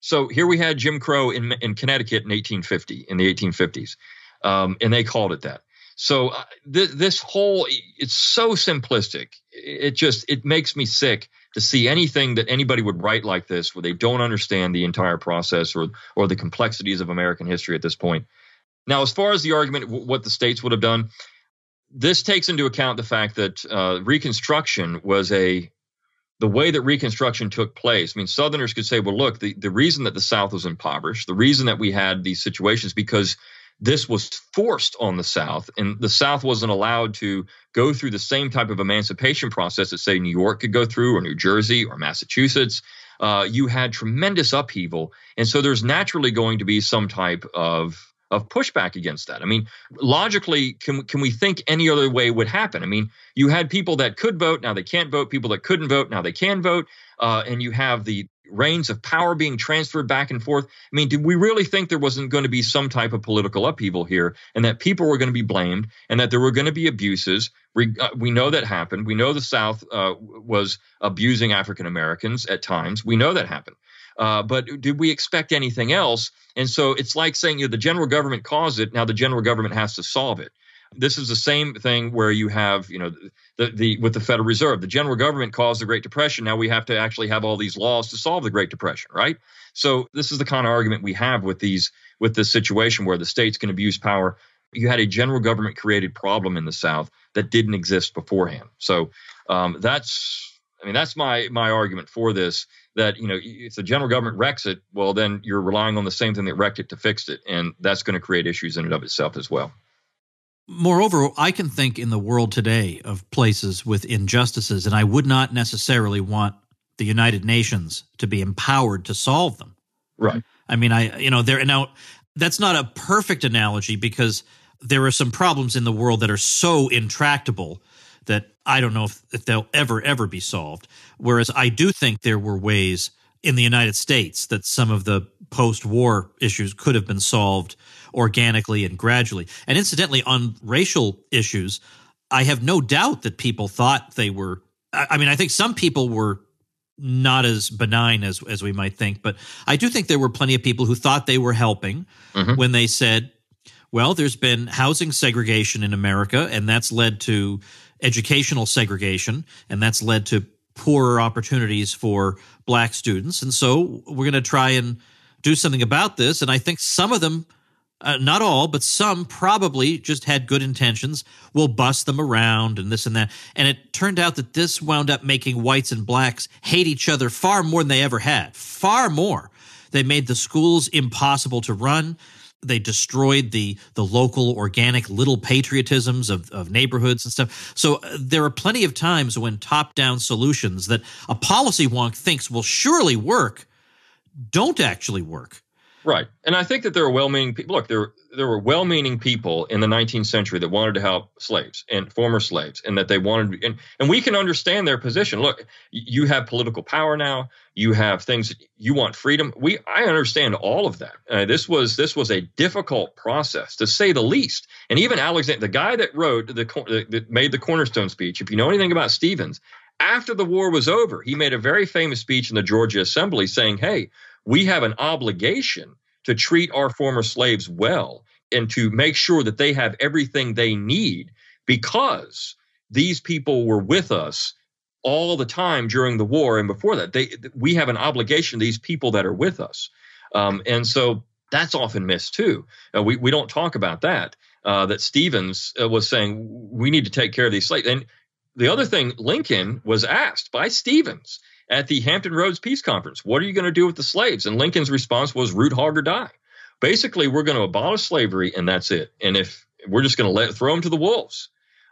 Speaker 3: So here we had Jim Crow in in Connecticut in 1850 in the 1850s, um, and they called it that. So uh, th- this whole it's so simplistic. It just it makes me sick to see anything that anybody would write like this where they don't understand the entire process or or the complexities of American history at this point. Now, as far as the argument, what the states would have done, this takes into account the fact that uh, Reconstruction was a the way that Reconstruction took place. I mean, Southerners could say, well, look, the, the reason that the South was impoverished, the reason that we had these situations, because this was forced on the South, and the South wasn't allowed to go through the same type of emancipation process that, say, New York could go through, or New Jersey, or Massachusetts. Uh, you had tremendous upheaval, and so there's naturally going to be some type of of pushback against that. I mean, logically, can can we think any other way would happen? I mean, you had people that could vote, now they can't vote. People that couldn't vote, now they can vote. Uh, and you have the reins of power being transferred back and forth. I mean, did we really think there wasn't going to be some type of political upheaval here and that people were going to be blamed and that there were going to be abuses? We, uh, we know that happened. We know the South uh, was abusing African Americans at times. We know that happened. Uh, but did we expect anything else? And so it's like saying you know, the general government caused it. Now the general government has to solve it. This is the same thing where you have, you know, the, the with the Federal Reserve, the general government caused the Great Depression. Now we have to actually have all these laws to solve the Great Depression, right? So this is the kind of argument we have with these with this situation where the states can abuse power. You had a general government created problem in the South that didn't exist beforehand. So um, that's, I mean, that's my my argument for this. That you know, if the general government wrecks it, well, then you're relying on the same thing that wrecked it to fix it, and that's going to create issues in and of itself as well.
Speaker 1: Moreover, I can think in the world today of places with injustices, and I would not necessarily want the United Nations to be empowered to solve them.
Speaker 3: Right.
Speaker 1: I mean, I, you know, there now that's not a perfect analogy because there are some problems in the world that are so intractable that I don't know if, if they'll ever, ever be solved. Whereas I do think there were ways in the United States that some of the post war issues could have been solved organically and gradually. And incidentally, on racial issues, I have no doubt that people thought they were. I mean, I think some people were not as benign as as we might think, but I do think there were plenty of people who thought they were helping mm-hmm. when they said, "Well, there's been housing segregation in America, and that's led to educational segregation, and that's led to poorer opportunities for black students, and so we're going to try and do something about this." And I think some of them uh, not all, but some probably just had good intentions, We'll bust them around and this and that. And it turned out that this wound up making whites and blacks hate each other far more than they ever had. Far more. They made the schools impossible to run. They destroyed the the local organic little patriotisms of, of neighborhoods and stuff. So uh, there are plenty of times when top down solutions that a policy wonk thinks will surely work don't actually work.
Speaker 3: Right. And I think that there are well-meaning people. Look, there there were well-meaning people in the 19th century that wanted to help slaves and former slaves, and that they wanted, and and we can understand their position. Look, you have political power now. You have things you want freedom. We I understand all of that. Uh, this was this was a difficult process to say the least. And even Alexander, the guy that wrote the that made the cornerstone speech. If you know anything about Stephens, after the war was over, he made a very famous speech in the Georgia Assembly saying, "Hey." we have an obligation to treat our former slaves well and to make sure that they have everything they need because these people were with us all the time during the war and before that. They we have an obligation to these people that are with us. Um, and so that's often missed too. Uh, we, we don't talk about that uh, that Stephens uh, was saying we need to take care of these slaves. And the other thing lincoln was asked by Stephens at the Hampton Roads Peace Conference. What are you going to do with the slaves? And Lincoln's response was root hog or die. Basically, we're going to abolish slavery and that's it. And if we're just going to let throw them to the wolves,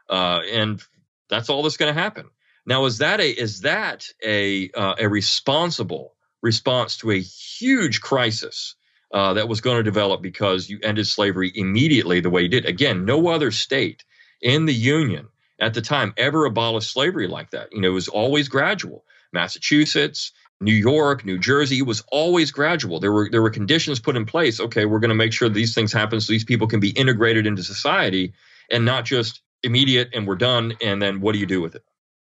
Speaker 3: uh, and that's all that's going to happen. Now, is that a is that a uh, a responsible response to a huge crisis uh, that was going to develop because you ended slavery immediately the way you did? Again, no other state in the Union at the time ever abolished slavery like that. You know, it was always gradual. Massachusetts, New York, New Jersey was always gradual. There were there were conditions put in place. Okay, we're going to make sure these things happen so these people can be integrated into society and not just immediate and we're done and then what do you do with it?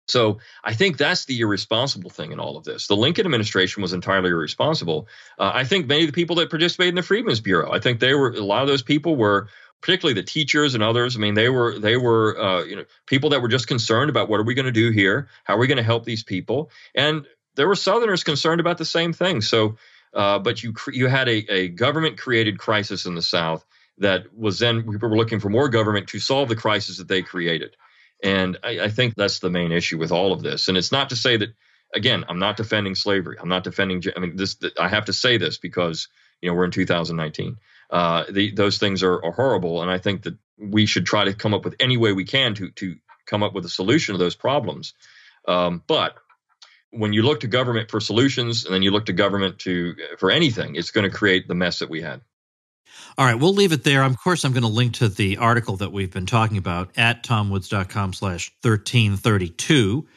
Speaker 3: So I think that's the irresponsible thing in all of this. The Lincoln administration was entirely irresponsible. Uh, I think many of the people that participated in the Freedmen's Bureau, I think they were a lot of those people were particularly the teachers and others. I mean, they were they were uh, you know people that were just concerned about what are we going to do here? How are we going to help these people? And there were Southerners concerned about the same thing. So, uh, but you you had a, a government created crisis in the South that was then people were looking for more government to solve the crisis that they created. And I, I think that's the main issue with all of this. And it's not to say that again, I'm not defending slavery. I'm not defending. I mean, this. I have to say this because you know we're in 2019 uh, the, those things are, are horrible. And I think that we should try to come up with any way we can to to come up with a solution to those problems. Um, but when you look to government for solutions and then you look to government to for anything, it's going to create the mess that we had.
Speaker 1: All right, we'll leave it there. Of course, I'm going to link to the article that we've been talking about at tomwoods.com slash 1332.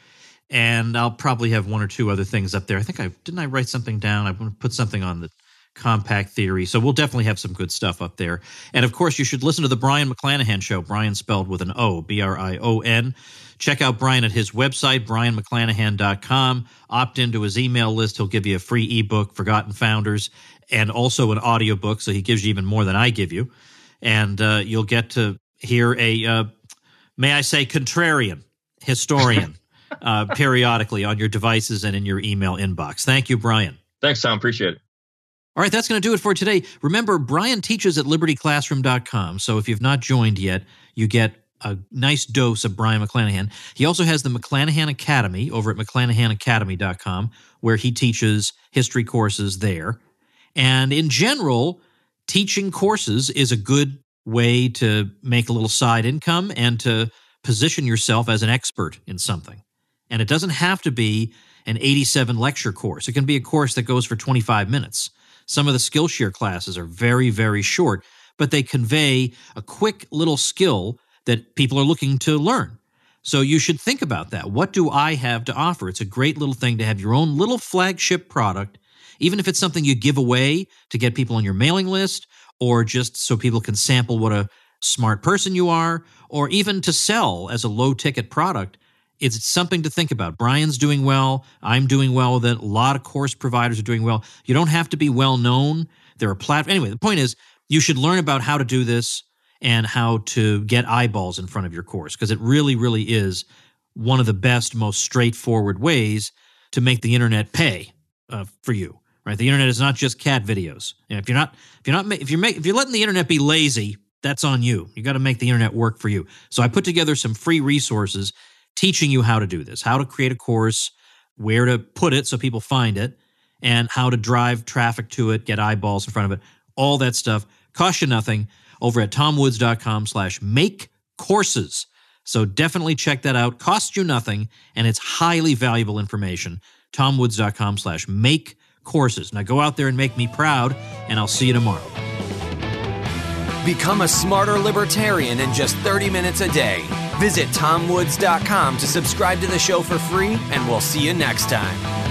Speaker 1: And I'll probably have one or two other things up there. I think I didn't I write something down. I put something on the compact theory. So we'll definitely have some good stuff up there. And of course, you should listen to the Brion McClanahan show. Brion spelled with an O, B R I O N. Check out Brion at his website, brionmcclanahan.com. Opt into his email list. He'll give you a free ebook, Forgotten Founders, and also an audiobook. So he gives you even more than I give you. And uh, you'll get to hear a, uh, may I say, contrarian historian uh, periodically on your devices and in your email inbox. Thank you, Brion.
Speaker 3: Thanks, Tom. Appreciate it.
Speaker 1: All right, that's going to do it for today. Remember, Brion teaches at libertyclassroom.com. So if you've not joined yet, you get a nice dose of Brion McClanahan. He also has the McClanahan Academy over at mcclanahanacademy.com, where he teaches history courses there. And in general, teaching courses is a good way to make a little side income and to position yourself as an expert in something. And it doesn't have to be an 87 lecture course, it can be a course that goes for 25 minutes. Some of the Skillshare classes are very, very short, but they convey a quick little skill that people are looking to learn. So you should think about that. What do I have to offer? It's a great little thing to have your own little flagship product, even if it's something you give away to get people on your mailing list or just so people can sample what a smart person you are, or even to sell as a low ticket product it's something to think about. Brion's doing well. I'm doing well with it. A lot of course providers are doing well. You don't have to be well known. There are platforms. Anyway, the point is you should learn about how to do this and how to get eyeballs in front of your course because it really, really is one of the best, most straightforward ways to make the internet pay uh, for you right? The internet is not just cat videos. If you're not, if you're not, if you're make, if you're letting the internet be lazy, that's on you. You got to make the internet work for you. So I put together some free resources teaching you how to do this, how to create a course, where to put it so people find it, and how to drive traffic to it, get eyeballs in front of it, all that stuff. Cost you nothing over at tomwoods.com slash make courses. So definitely check that out. Costs you nothing, and it's highly valuable information. tomwoods.com slash make courses. Now go out there and make me proud, and I'll see you tomorrow.
Speaker 2: Become a smarter libertarian in just 30 minutes a day. Visit tomwoods.com to subscribe to the show for free, and we'll see you next time.